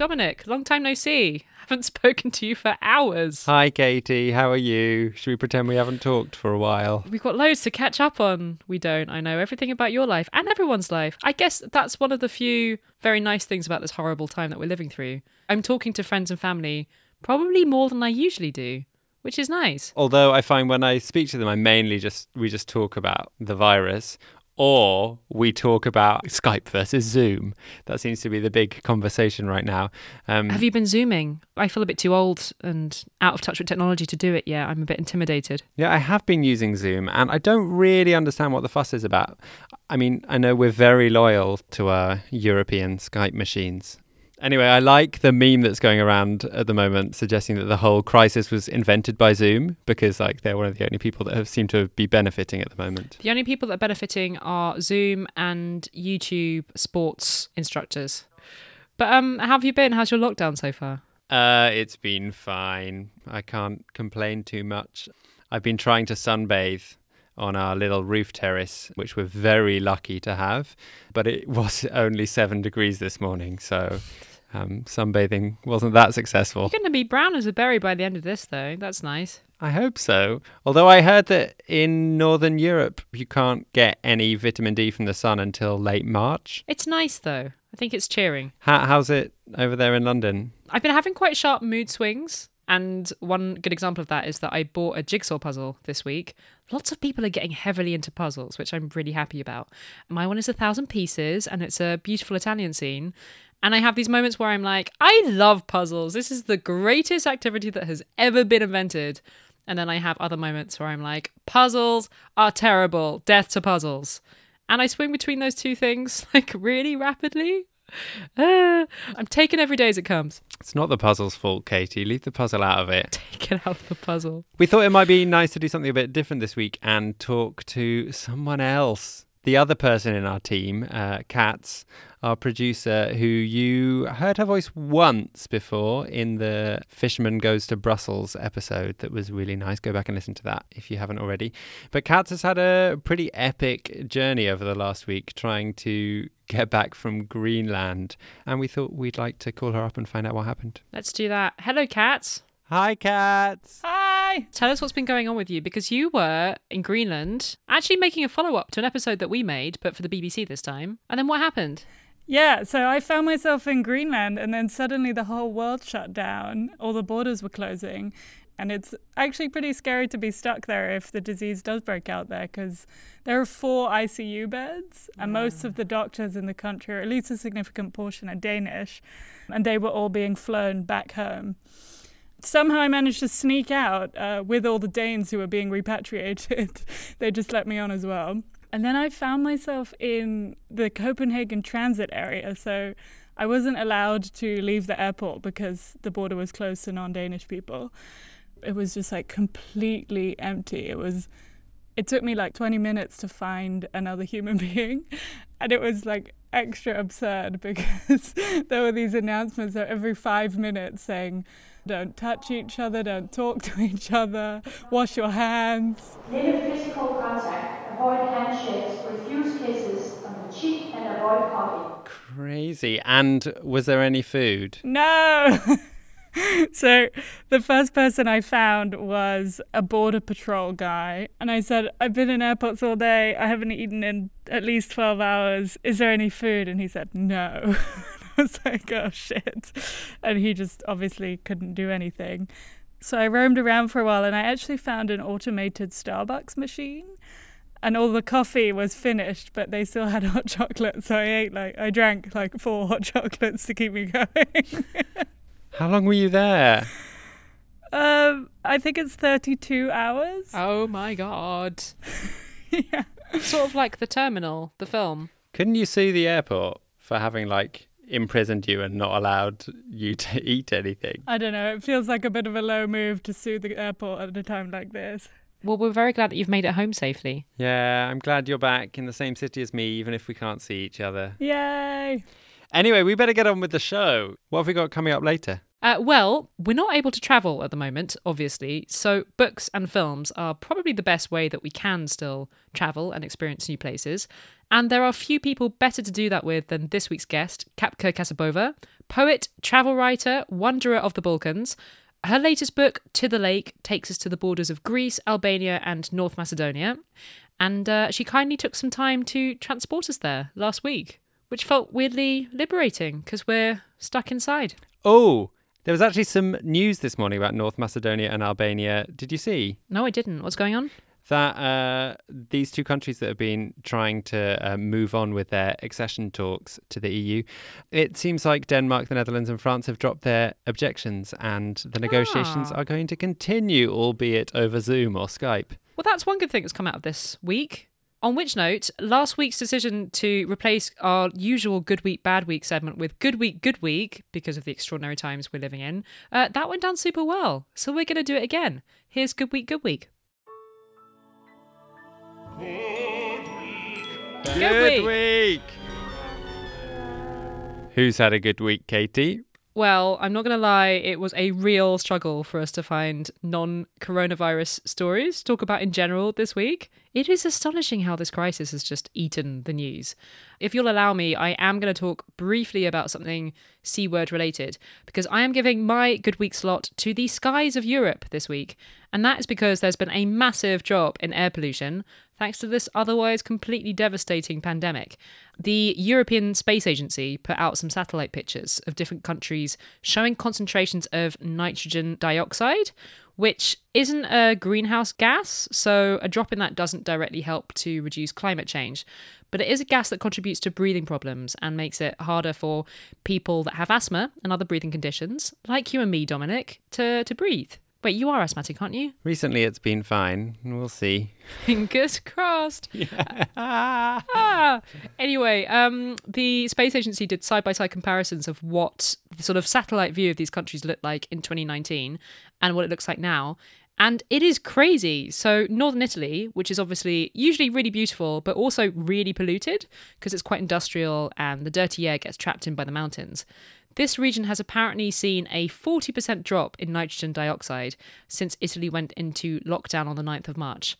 Dominic, long time no see. Haven't spoken to you for hours. Hi, Katie. How are you? Should we pretend we haven't talked for a while? We've got loads to catch up on. We don't. I know everything about your life and everyone's life. I guess that's one of the few very nice things about this horrible time that we're living through. I'm talking to friends and family probably more than I usually do, which is nice. Although I find when I speak to them, I mainly just we just talk about the virus, or we talk about Skype versus Zoom. That seems to be the big conversation right now. Um, Have you been Zooming? I feel a bit too old and out of touch with technology to do it yet. I'm a bit intimidated. Yeah, I have been using Zoom and I don't really understand what the fuss is about. I mean, I know we're very loyal to our European Skype machines. Anyway, I like the meme that's going around at the moment suggesting that the whole crisis was invented by Zoom because like they're one of the only people that have seemed to be benefiting at the moment. The only people that are benefiting are Zoom and YouTube sports instructors. But um, how have you been? How's your lockdown so far? Uh, it's been fine. I can't complain too much. I've been trying to sunbathe on our little roof terrace, which we're very lucky to have, but it was only seven degrees this morning, so um, sunbathing wasn't that successful. You're going to be brown as a berry by the end of this, though. That's nice. I hope so. Although I heard that in Northern Europe, you can't get any vitamin D from the sun until late March. It's nice, though. I think it's cheering. How, how's it over there in London? I've been having quite sharp mood swings. And one good example of that is that I bought a jigsaw puzzle this week. Lots of people are getting heavily into puzzles, which I'm really happy about. My one is a thousand pieces and it's a beautiful Italian scene. And I have these moments where I'm like, I love puzzles. This is the greatest activity that has ever been invented. And then I have other moments where I'm like, puzzles are terrible. Death to puzzles. And I swing between those two things like really rapidly. Uh, I'm taking every day as it comes. It's not the puzzle's fault, Katie. Leave the puzzle out of it. Take it out of the puzzle. We thought it might be nice to do something a bit different this week and talk to someone else. The other person in our team, uh, Katz, our producer, who you heard her voice once before in the Fisherman Goes to Brussels episode that was really nice. Go back and listen to that if you haven't already. But Katz has had a pretty epic journey over the last week trying to get back from Greenland. And we thought we'd like to call her up and find out what happened. Let's do that. Hello, Katz. Hi, Katz. Hi. Tell us what's been going on with you because you were in Greenland actually making a follow up to an episode that we made, but for the BBC this time. And then what happened? Yeah, so I found myself in Greenland and then suddenly the whole world shut down. All the borders were closing. And it's actually pretty scary to be stuck there if the disease does break out there because there are four ICU beds, and most of the doctors in the country, or at least a significant portion, are Danish, and they were all being flown back home. Somehow I managed to sneak out uh, with all the Danes who were being repatriated. they just let me on as well. And then I found myself in the Copenhagen transit area. So I wasn't allowed to leave the airport because the border was closed to non Danish people. It was just like completely empty. It was. It took me like 20 minutes to find another human being. And it was like extra absurd because there were these announcements every five minutes saying, don't touch each other, don't talk to each other, wash your hands. Limit physical contact, avoid handshakes, refuse kisses on the cheek, and avoid hugging. Crazy. And was there any food? No! so the first person I found was a border patrol guy, and I said, "I've been in airports all day. I haven't eaten in at least twelve hours. Is there any food?" And he said, "No." I was like, "Oh shit!" And he just obviously couldn't do anything. So I roamed around for a while, and I actually found an automated Starbucks machine. And all the coffee was finished, but they still had hot chocolate. So I ate like I drank like four hot chocolates to keep me going. How long were you there? Um, I think it's 32 hours. Oh my god. yeah. Sort of like The Terminal, the film. Couldn't you see the airport for having like imprisoned you and not allowed you to eat anything? I don't know. It feels like a bit of a low move to sue the airport at a time like this. Well, we're very glad that you've made it home safely. Yeah, I'm glad you're back in the same city as me, even if we can't see each other. Yay! Anyway, we better get on with the show. What have we got coming up later? Uh, well, we're not able to travel at the moment, obviously, so books and films are probably the best way that we can still travel and experience new places. And there are few people better to do that with than this week's guest, Kapka Kassabova, poet, travel writer, wanderer of the Balkans. Her latest book, To the Lake, takes us to the borders of Greece, Albania, and North Macedonia. And uh, she kindly took some time to transport us there last week, which felt weirdly liberating because we're stuck inside. Oh, there was actually some news this morning about North Macedonia and Albania. Did you see No, I didn't. What's going on? that uh, these two countries that have been trying to uh, move on with their accession talks to the EU, it seems like Denmark, the Netherlands, and France have dropped their objections, and the negotiations Ah. are going to continue, albeit over Zoom or Skype. Well, that's one good thing that's come out of this week. On which note, last week's decision to replace our usual Good Week, Bad Week segment with Good Week, Good Week, because of the extraordinary times we're living in, uh, that went down super well. So we're going to do it again. Here's Good Week, Good Week. Good week. Who's had a good week, Katie? Well, I'm not going to lie, it was a real struggle for us to find non coronavirus stories to talk about in general this week. It is astonishing how this crisis has just eaten the news. If you'll allow me, I am going to talk briefly about something C word related because I am giving my good week slot to the skies of Europe this week. And that is because there's been a massive drop in air pollution thanks to this otherwise completely devastating pandemic. The European Space Agency put out some satellite pictures of different countries showing concentrations of nitrogen dioxide, which isn't a greenhouse gas, so a drop in that doesn't directly help to reduce climate change. But it is a gas that contributes to breathing problems and makes it harder for people that have asthma and other breathing conditions, like you and me, Dominic, to, to breathe. Wait, you are asthmatic, aren't you? Recently, it's been fine. We'll see. Fingers crossed. Yeah. Ah. Anyway, um, the space agency did side by side comparisons of what the sort of satellite view of these countries looked like in 2019 and what it looks like now. And it is crazy. So, northern Italy, which is obviously usually really beautiful, but also really polluted because it's quite industrial and the dirty air gets trapped in by the mountains. This region has apparently seen a 40% drop in nitrogen dioxide since Italy went into lockdown on the 9th of March.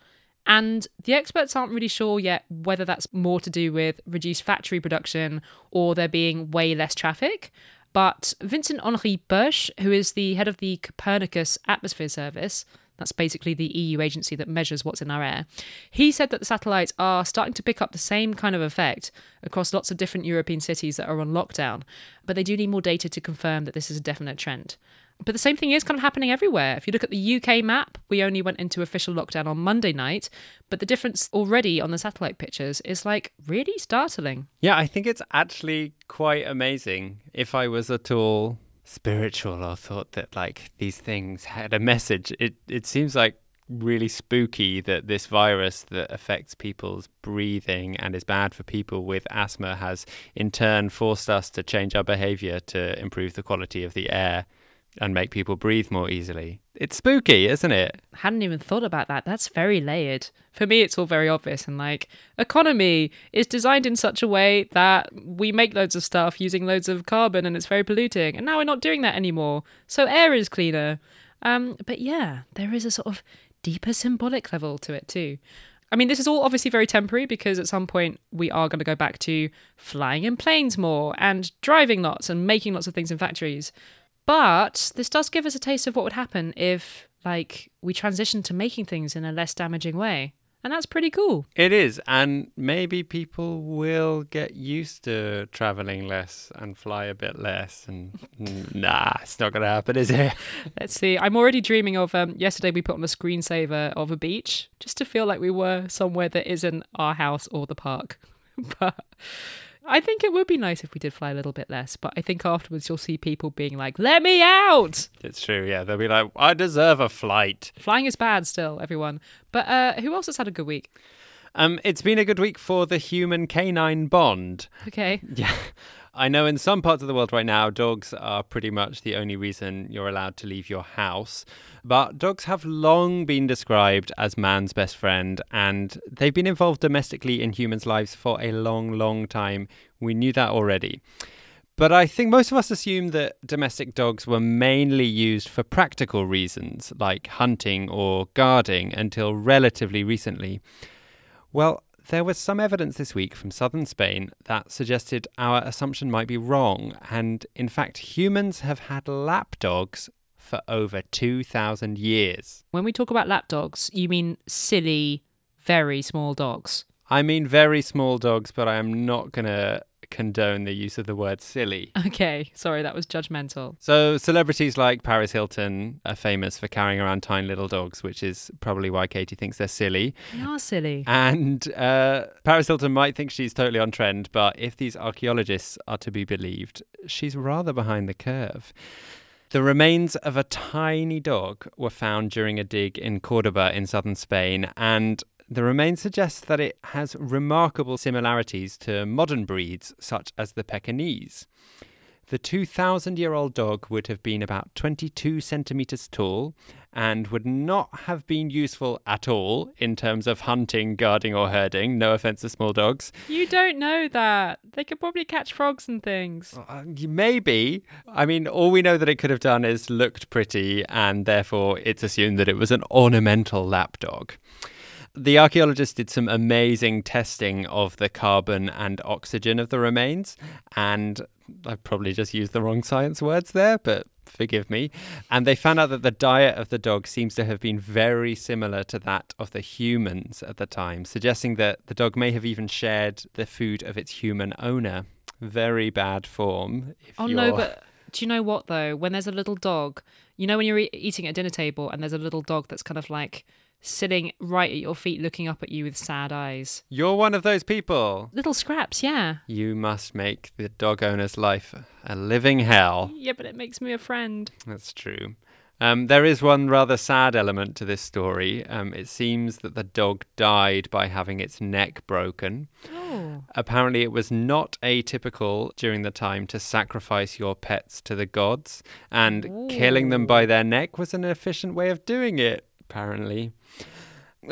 And the experts aren't really sure yet whether that's more to do with reduced factory production or there being way less traffic. But Vincent Henri Peuch, who is the head of the Copernicus Atmosphere Service, that's basically the EU agency that measures what's in our air. He said that the satellites are starting to pick up the same kind of effect across lots of different European cities that are on lockdown, but they do need more data to confirm that this is a definite trend. But the same thing is kind of happening everywhere. If you look at the UK map, we only went into official lockdown on Monday night, but the difference already on the satellite pictures is like really startling. Yeah, I think it's actually quite amazing. If I was at all spiritual or thought that like these things had a message, it it seems like really spooky that this virus that affects people's breathing and is bad for people with asthma has in turn forced us to change our behavior to improve the quality of the air and make people breathe more easily. It's spooky, isn't it? hadn't even thought about that. That's very layered. For me, it's all very obvious. And like, economy is designed in such a way that we make loads of stuff using loads of carbon and it's very polluting. And now we're not doing that anymore. So air is cleaner. Um, but yeah, there is a sort of deeper symbolic level to it too. I mean, this is all obviously very temporary because at some point we are going to go back to flying in planes more and driving lots and making lots of things in factories. But this does give us a taste of what would happen if, like, we transitioned to making things in a less damaging way. And that's pretty cool. It is, and maybe people will get used to traveling less and fly a bit less. And nah, it's not going to happen, is it? Let's see. I'm already dreaming of um, yesterday we put on a screensaver of a beach just to feel like we were somewhere that isn't our house or the park. but I think it would be nice if we did fly a little bit less. But I think afterwards you'll see people being like, let me out. It's true, yeah. They'll be like, I deserve a flight. Flying is bad still, everyone. But uh, who else has had a good week? Um, it's been a good week for the human canine bond. Okay. Yeah. I know in some parts of the world right now, dogs are pretty much the only reason you're allowed to leave your house. But dogs have long been described as man's best friend, and they've been involved domestically in humans' lives for a long, long time. We knew that already. But I think most of us assume that domestic dogs were mainly used for practical reasons, like hunting or guarding, until relatively recently. Well, there was some evidence this week from southern Spain that suggested our assumption might be wrong, and in fact, humans have had lap dogs for over 2,000 years. When we talk about lap dogs, you mean silly, very small dogs. I mean very small dogs, but I am not going to condone the use of the word silly. Okay, sorry, that was judgmental. So, celebrities like Paris Hilton are famous for carrying around tiny little dogs, which is probably why Katie thinks they're silly. They are silly. And uh, Paris Hilton might think she's totally on trend, but if these archaeologists are to be believed, she's rather behind the curve. The remains of a tiny dog were found during a dig in Cordoba in southern Spain, and the remains suggest that it has remarkable similarities to modern breeds such as the Pekingese. The 2,000 year old dog would have been about 22 centimeters tall and would not have been useful at all in terms of hunting, guarding, or herding. No offense to small dogs. You don't know that. They could probably catch frogs and things. Uh, maybe. I mean, all we know that it could have done is looked pretty, and therefore it's assumed that it was an ornamental lapdog. The archaeologists did some amazing testing of the carbon and oxygen of the remains, and I probably just used the wrong science words there, but forgive me. And they found out that the diet of the dog seems to have been very similar to that of the humans at the time, suggesting that the dog may have even shared the food of its human owner. Very bad form. oh no, but do you know what though? When there's a little dog, you know when you're e- eating at a dinner table and there's a little dog that's kind of like sitting right at your feet looking up at you with sad eyes. You're one of those people. Little scraps, yeah. You must make the dog owner's life a living hell. Yeah, but it makes me a friend. That's true. Um, there is one rather sad element to this story. Um, it seems that the dog died by having its neck broken. Oh. Apparently, it was not atypical during the time to sacrifice your pets to the gods, and Ooh. killing them by their neck was an efficient way of doing it, apparently.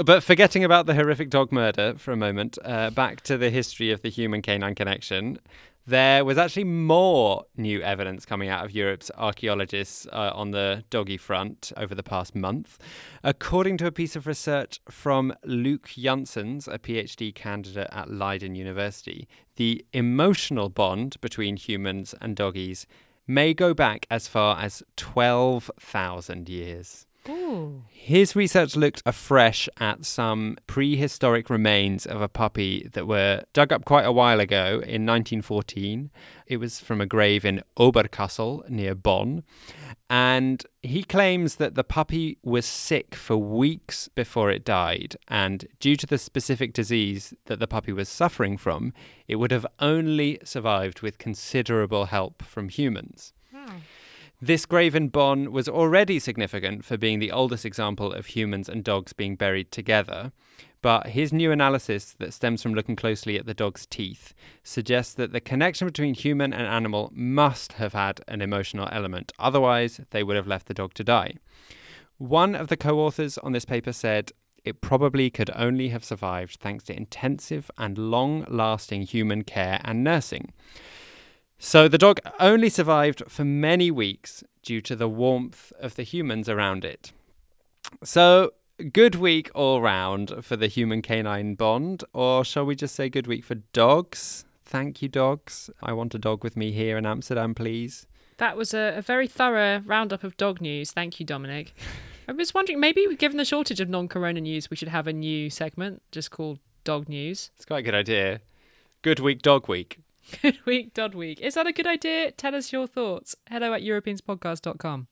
But forgetting about the horrific dog murder for a moment, uh, back to the history of the human canine connection. There was actually more new evidence coming out of Europe's archaeologists uh, on the doggy front over the past month. According to a piece of research from Luc Janssens, a PhD candidate at Leiden University, the emotional bond between humans and doggies may go back as far as 12,000 years. Ooh. His research looked afresh at some prehistoric remains of a puppy that were dug up quite a while ago in 1914. It was from a grave in Oberkassel near Bonn. And he claims that the puppy was sick for weeks before it died. And due to the specific disease that the puppy was suffering from, it would have only survived with considerable help from humans. Hmm. This grave in Bonn was already significant for being the oldest example of humans and dogs being buried together, but his new analysis that stems from looking closely at the dog's teeth suggests that the connection between human and animal must have had an emotional element, otherwise, they would have left the dog to die. One of the co authors on this paper said, it probably could only have survived thanks to intensive and long lasting human care and nursing. So the dog only survived for many weeks due to the warmth of the humans around it. So, good week all round for the human canine bond, or shall we just say good week for dogs? Thank you, dogs. I want a dog with me here in Amsterdam, please. That was a, a very thorough roundup of dog news. Thank you, Dominic. I was wondering, maybe given the shortage of non corona news, we should have a new segment just called Dog News. It's quite a good idea. Good week, dog week. Good week, Dodd week. Is that a good idea? Tell us your thoughts. Hello at europeanspodcast.com.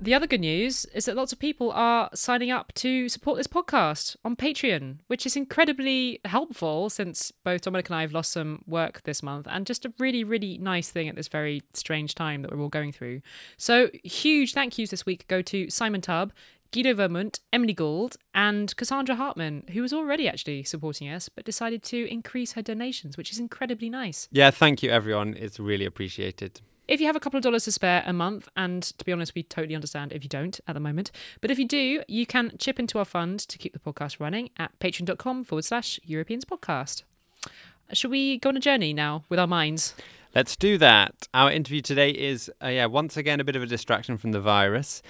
The other good news is that lots of people are signing up to support this podcast on Patreon, which is incredibly helpful since both Dominic and I have lost some work this month and just a really, really nice thing at this very strange time that we're all going through. So, huge thank yous this week go to Simon Tubb, Guido Vermont, Emily Gould, and Cassandra Hartman, who was already actually supporting us but decided to increase her donations, which is incredibly nice. Yeah, thank you, everyone. It's really appreciated. If you have a couple of dollars to spare a month, and to be honest, we totally understand if you don't at the moment, but if you do, you can chip into our fund to keep the podcast running at patreon.com forward slash Europeans podcast. Should we go on a journey now with our minds? Let's do that. Our interview today is, uh, yeah, once again, a bit of a distraction from the virus.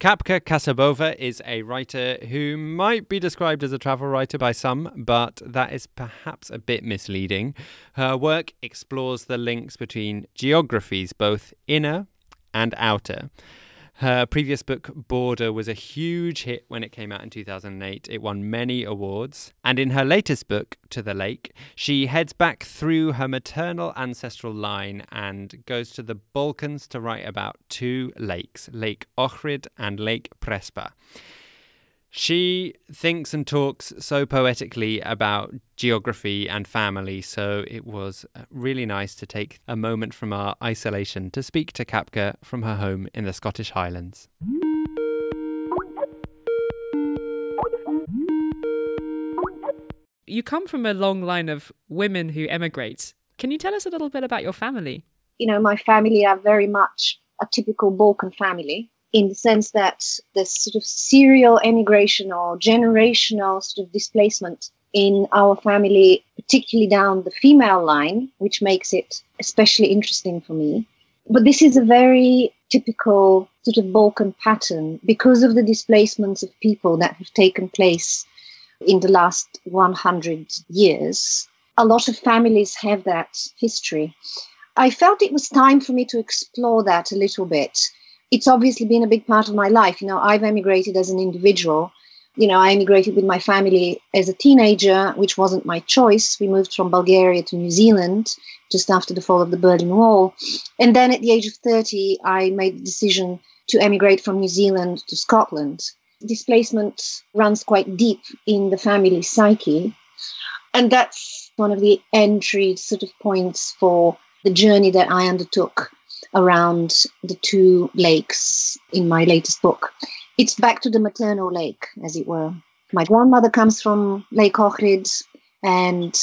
Kapka Kassabova is a writer who might be described as a travel writer by some, but that is perhaps a bit misleading. Her work explores the links between geographies, both inner and outer. Her previous book, Border, was a huge hit when it came out in 2008. It won many awards. And in her latest book, To the Lake, she heads back through her maternal ancestral line and goes to the Balkans to write about two lakes, Lake Ohrid and Lake Prespa. She thinks and talks so poetically about geography and family, so it was uh, really nice to take a moment from our isolation to speak to Kapka from her home in the Scottish Highlands. You come from a long line of women who emigrate. Can you tell us a little bit about your family? You know, my family are very much a typical Balkan family in the sense that the sort of serial emigration or generational sort of displacement in our family, particularly down the female line, which makes it especially interesting for me. But this is a very typical sort of Balkan pattern because of the displacements of people that have taken place in the last 100 years. A lot of families have that history. I felt it was time for me to explore that a little bit it's obviously been a big part of my life. You know, I've emigrated as an individual. You know, I emigrated with my family as a teenager, which wasn't my choice. We moved from Bulgaria to New Zealand just after the fall of the Berlin Wall. And then at the age of 30, I made the decision to emigrate from New Zealand to Scotland. Displacement runs quite deep in the family psyche. And that's one of the entry sort of points for the journey that I undertook around the two lakes in my latest book. It's back to the maternal lake, as it were. My grandmother comes from Lake Ohrid, and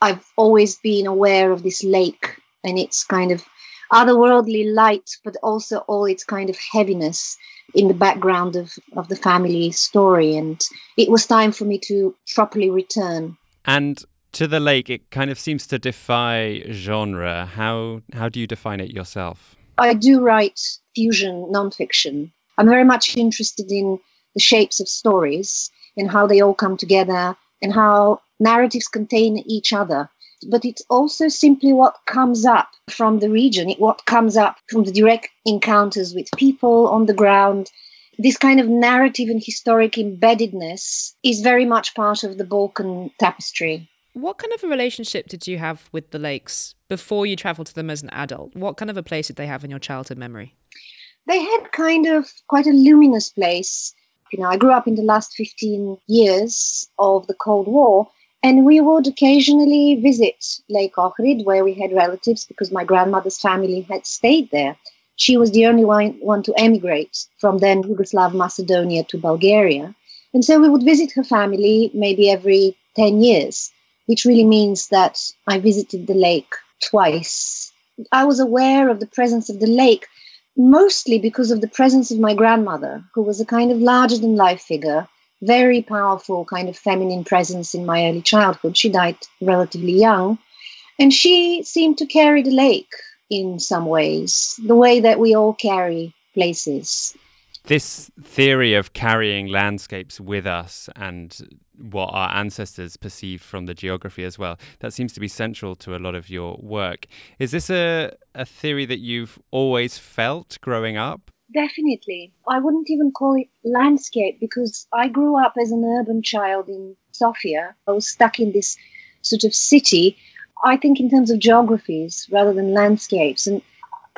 I've always been aware of this lake and its kind of otherworldly light, but also all its kind of heaviness in the background of, of the family story. And it was time for me to properly return. And to the lake, it kind of seems to defy genre. How how do you define it yourself? I do write fusion nonfiction. I'm very much interested in the shapes of stories and how they all come together and how narratives contain each other. But it's also simply what comes up from the region, what comes up from the direct encounters with people on the ground. This kind of narrative and historic embeddedness is very much part of the Balkan tapestry. What kind of a relationship did you have with the lakes before you traveled to them as an adult? What kind of a place did they have in your childhood memory? They had kind of quite a luminous place. You know, I grew up in the last 15 years of the Cold War, and we would occasionally visit Lake Ohrid, where we had relatives because my grandmother's family had stayed there. She was the only one, one to emigrate from then Yugoslav Macedonia to Bulgaria. And so we would visit her family maybe every 10 years which really means that I visited the lake twice. I was aware of the presence of the lake mostly because of the presence of my grandmother, who was a kind of larger than life figure, very powerful kind of feminine presence in my early childhood. She died relatively young, and she seemed to carry the lake in some ways, the way that we all carry places. This theory of carrying landscapes with us and what our ancestors perceived from the geography as well. That seems to be central to a lot of your work. Is this a, a theory that you've always felt growing up? Definitely. I wouldn't even call it landscape because I grew up as an urban child in Sofia. I was stuck in this sort of city. I think in terms of geographies rather than landscapes. And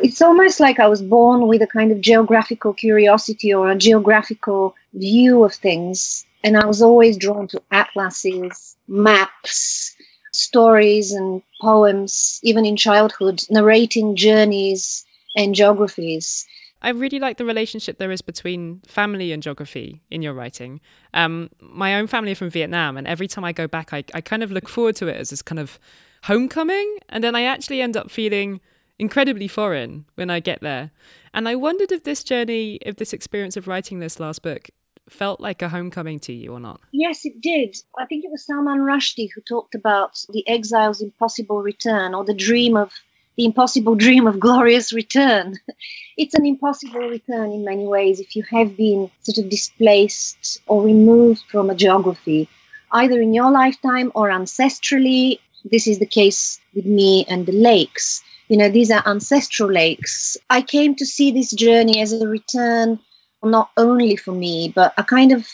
it's almost like I was born with a kind of geographical curiosity or a geographical view of things and I was always drawn to atlases, maps, stories, and poems, even in childhood, narrating journeys and geographies. I really like the relationship there is between family and geography in your writing. Um, my own family are from Vietnam, and every time I go back, I, I kind of look forward to it as this kind of homecoming. And then I actually end up feeling incredibly foreign when I get there. And I wondered if this journey, if this experience of writing this last book felt like a homecoming to you or not? Yes, it did. I think it was Salman Rushdie who talked about the exile's impossible return or the dream of the impossible dream of glorious return. it's an impossible return in many ways if you have been sort of displaced or removed from a geography, either in your lifetime or ancestrally. This is the case with me and the lakes. You know, these are ancestral lakes. I came to see this journey as a return, not only for me, but a kind of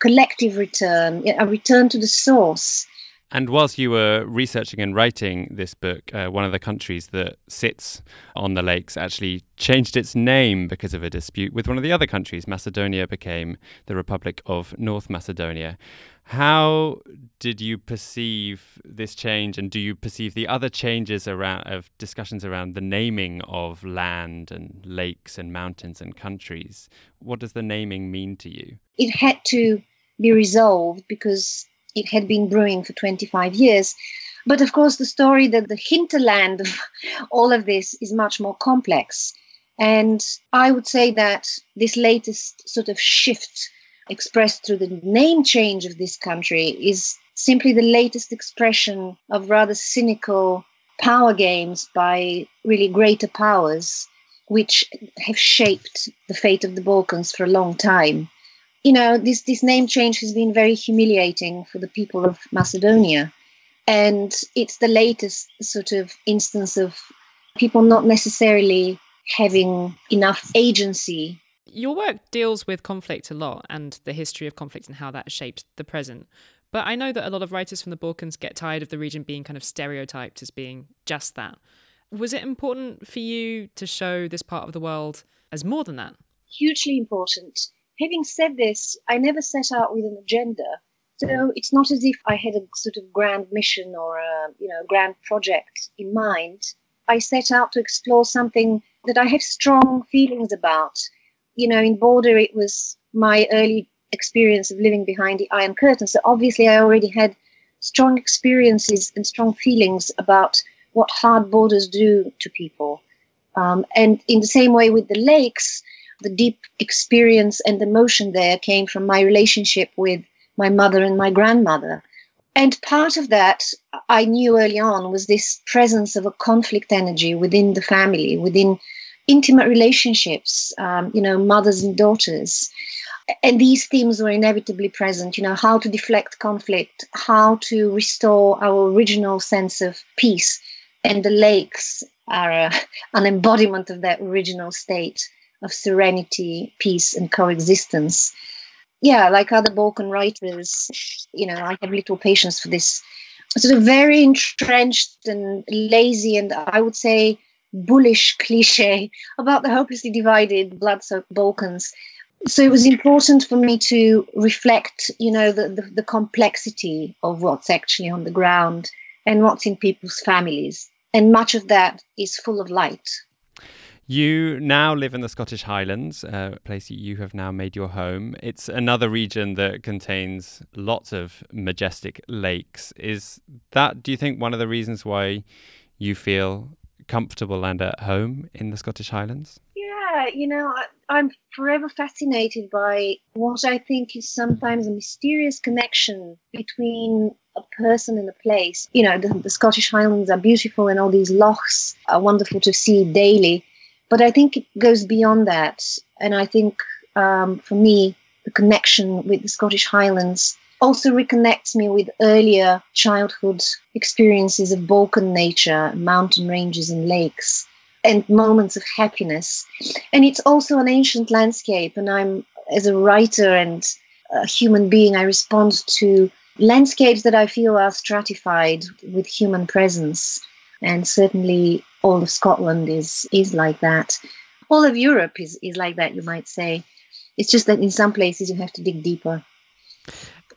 collective return, a return to the source. And whilst you were researching and writing this book, uh, one of the countries that sits on the lakes actually changed its name because of a dispute with one of the other countries. Macedonia became the Republic of North Macedonia. How did you perceive this change, and do you perceive the other changes around of discussions around the naming of land and lakes and mountains and countries? What does the naming mean to you? It had to be resolved because it had been brewing for 25 years. But of course, the story that the hinterland of all of this is much more complex. And I would say that this latest sort of shift expressed through the name change of this country is simply the latest expression of rather cynical power games by really greater powers, which have shaped the fate of the Balkans for a long time you know, this, this name change has been very humiliating for the people of Macedonia. And it's the latest sort of instance of people not necessarily having enough agency. Your work deals with conflict a lot and the history of conflict and how that shaped the present. But I know that a lot of writers from the Balkans get tired of the region being kind of stereotyped as being just that. Was it important for you to show this part of the world as more than that? Hugely important having said this, I never set out with an agenda. So it's not as if I had a sort of grand mission or a you know grand project in mind. I set out to explore something that I have strong feelings about. You know, in Border, it was my early experience of living behind the Iron Curtain. So obviously, I already had strong experiences and strong feelings about what hard borders do to people. Um, and in the same way with the lakes, the deep experience and emotion there came from my relationship with my mother and my grandmother. And part of that I knew early on was this presence of a conflict energy within the family, within intimate relationships, um, you know, mothers and daughters. And these themes were inevitably present, you know, how to deflect conflict, how to restore our original sense of peace. And the lakes are an embodiment of that original state of serenity, peace, and coexistence. Yeah, like other Balkan writers, you know, I have little patience for this sort of very entrenched and lazy, and I would say bullish cliche about the hopelessly divided, blood-soaked Balkans. So it was important for me to reflect, you know, the, the, the complexity of what's actually on the ground and what's in people's families. And much of that is full of light. You now live in the Scottish Highlands, a place you have now made your home. It's another region that contains lots of majestic lakes. Is that, do you think, one of the reasons why you feel comfortable and at home in the Scottish Highlands? Yeah, you know, I, am forever fascinated by what I think is sometimes a mysterious connection between a person and a place. You know, the, the Scottish Highlands are beautiful and all these lochs are wonderful to see daily but I think it goes beyond that. And I think um, for me, the connection with the Scottish Highlands also reconnects me with earlier childhood experiences of Balkan nature, mountain ranges and lakes, and moments of happiness. And it's also an ancient landscape. And I'm, as a writer and a human being, I respond to landscapes that I feel are stratified with human presence. And certainly all of Scotland is is like that. All of Europe is, is like that, you might say. It's just that in some places you have to dig deeper.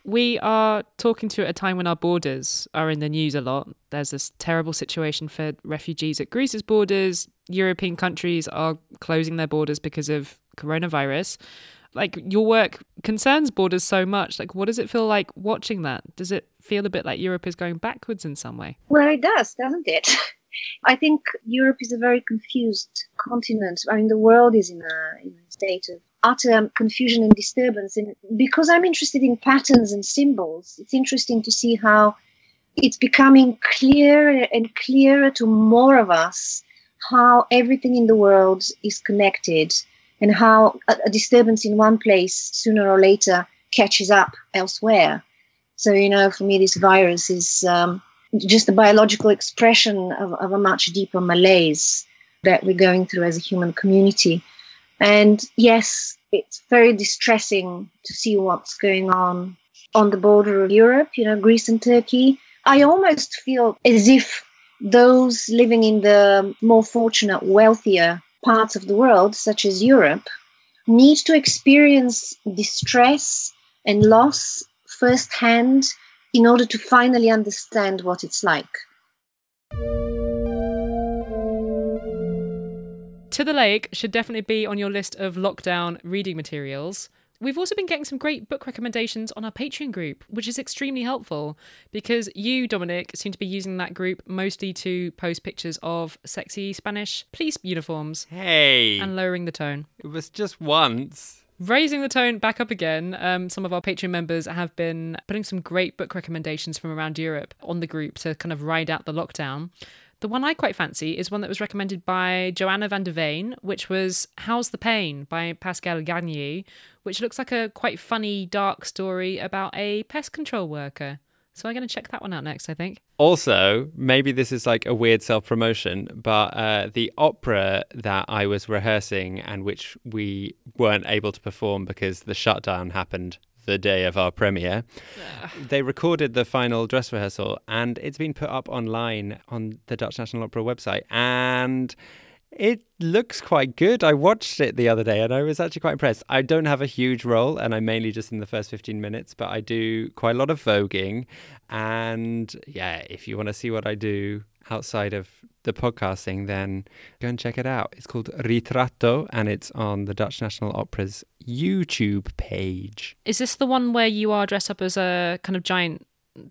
We are talking to at a time when our borders are in the news a lot. There's this terrible situation for refugees at Greece's borders. European countries are closing their borders because of coronavirus. Like your work concerns borders so much. Like, what does it feel like watching that? Does it feel a bit like Europe is going backwards in some way? Well, it does, doesn't it? I think Europe is a very confused continent. I mean, the world is in a, in a state of utter confusion and disturbance. And because I'm interested in patterns and symbols, it's interesting to see how it's becoming clearer and clearer to more of us how everything in the world is connected and how a, disturbance in one place sooner or later catches up elsewhere. So, you know, for me, this virus is um, just a biological expression of, of a much deeper malaise that we're going through as a human community. And yes, it's very distressing to see what's going on on the border of Europe, you know, Greece and Turkey. I almost feel as if those living in the more fortunate, wealthier parts of the world, such as Europe, need to experience distress and loss firsthand in order to finally understand what it's like. To the Lake should definitely be on your list of lockdown reading materials. We've also been getting some great book recommendations on our Patreon group, which is extremely helpful because you, Dominic, seem to be using that group mostly to post pictures of sexy Spanish police uniforms Hey, and lowering the tone. it was just once. Raising the tone back up again, um, some of our Patreon members have been putting some great book recommendations from around Europe on the group to kind of ride out the lockdown. The one I quite fancy is one that was recommended by Joanna van der Veen, which was How's the Pain by Pascal Garnier, which looks like a quite funny, dark story about a pest control worker. So I'm going to check that one out next, I think. Also, maybe this is like a weird self promotion, but uh, the opera that I was rehearsing and which we weren't able to perform because the shutdown happened the day of our premiere, they recorded the final dress rehearsal and it's been put up online on the Dutch National Opera website. And it looks quite good. I watched it the other day and I was actually quite impressed. I don't have a huge role and I'm mainly just in the first 15 minutes, but I do quite a lot of voguing. And yeah, if you want to see what I do outside of the podcasting, then go and check it out. It's called Ritratto and it's on the Dutch National Opera's YouTube page. Is this the one where you are dressed up as a kind of giant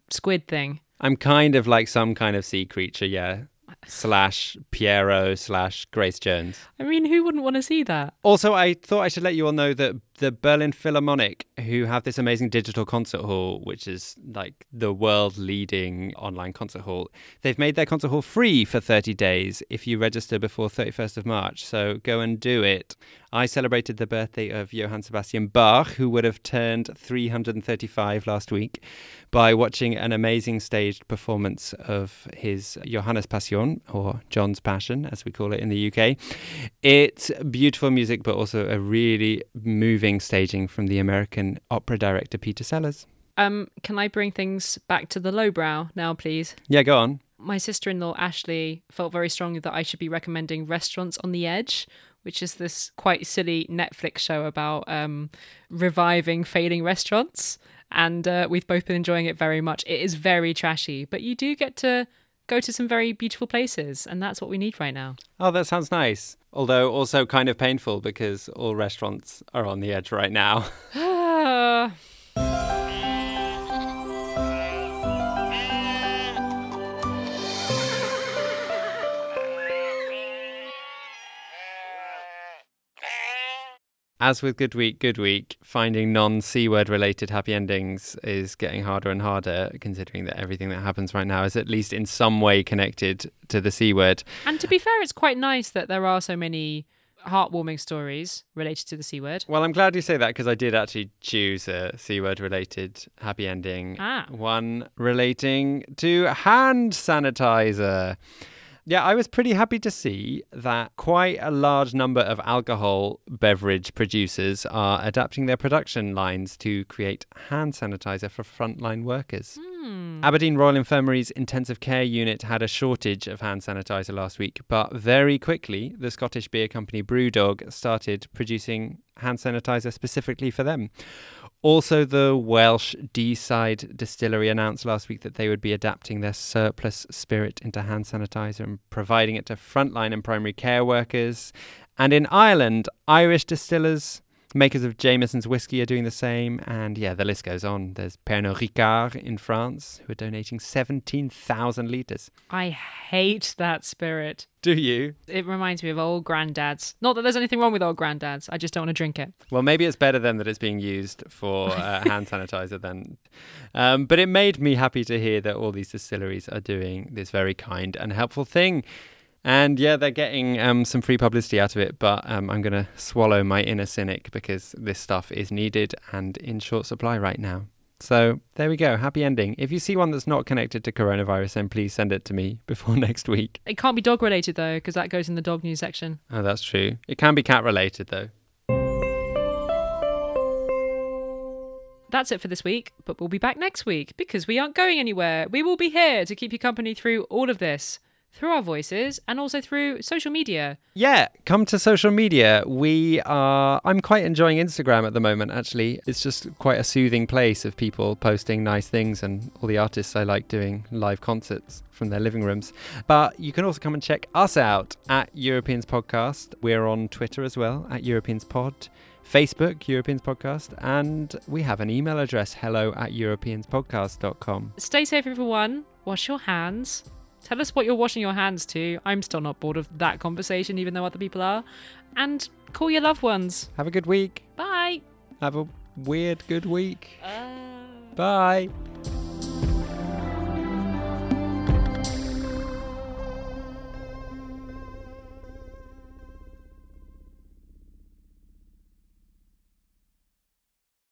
squid thing? I'm kind of like some kind of sea creature, yeah. Slash Piero slash Grace Jones. I mean, who wouldn't want to see that? Also, I thought I should let you all know that the Berlin Philharmonic, who have this amazing digital concert hall, which is like the world leading online concert hall, they've made their concert hall free for 30 days if you register before 31st of March. So go and do it. I celebrated the birthday of Johann Sebastian Bach, who would have turned 335 last week, by watching an amazing staged performance of his Johannes Passion, or John's Passion, as we call it in the UK. It's beautiful music, but also a really moving staging from the American opera director Peter Sellars. Um, can I bring things back to the lowbrow now, please? Yeah, go on. my sister in law, Ashley, felt very strongly that I should be recommending Restaurants on the Edge, which is this quite silly Netflix show about um, reviving failing restaurants. And uh, we've both been enjoying it very much. It is very trashy, but you do get to go to some very beautiful places, and that's what we need right now. Oh, that sounds nice. Although also kind of painful because all restaurants are on the edge right now. As with Good Week, Good Week, finding non C word related happy endings is getting harder and harder, considering that everything that happens right now is at least in some way connected to the C word. and to be fair, it's quite nice that there are so many heartwarming stories related to the C word. Well, I'm glad you say that because I did actually choose a C word related happy ending. Ah. One relating to hand sanitizer. Yeah, I was pretty happy to see that quite a large number of alcohol beverage producers are adapting their production lines to create hand sanitizer for frontline workers. Hmm. Aberdeen Royal Infirmary's intensive care unit had a shortage of hand sanitizer last week, but very quickly the Scottish beer company Brewdog started producing hand sanitizer specifically for them. Also, the Welsh Deeside Distillery announced last week that they would be adapting their surplus spirit into hand sanitizer and providing it to frontline and primary care workers. And in Ireland, Irish distillers Makers of Jameson's whiskey are doing the same, and yeah, the list goes on. There's Pernod Ricard in France who are donating 17,000 litres. I hate that spirit. Do you? It reminds me of old granddads. Not that there's anything wrong with old granddads. I just don't want to drink it. Well, maybe it's better then that it's being used for uh, hand sanitizer then. Um, but it made me happy to hear that all these distilleries are doing this very kind and helpful thing. And yeah, they're getting um, some free publicity out of it, but um, I'm going to swallow my inner cynic because this stuff is needed and in short supply right now. So there we go. Happy ending. If you see one that's not connected to coronavirus, then please send it to me before next week. It can't be dog related though, because that goes in the dog news section. Oh, that's true. It can be cat related though. That's it for this week, but we'll be back next week because we aren't going anywhere. We will be here to keep you company through all of this, through our voices and also through social media. Yeah, come to social media. We are. I'm quite enjoying Instagram at the moment, actually. It's just quite a soothing place of people posting nice things and all the artists I like doing live concerts from their living rooms. But you can also come and check us out at Europeans Podcast. We're on Twitter as well, at Europeans Pod. Facebook, Europeans Podcast, and we have an email address, hello at europeanspodcast.com. Stay safe, everyone. Wash your hands. Tell us what you're washing your hands to. I'm still not bored of that conversation, even though other people are. And call your loved ones. Have a good week. Bye. Have a weird good week. Uh... Bye.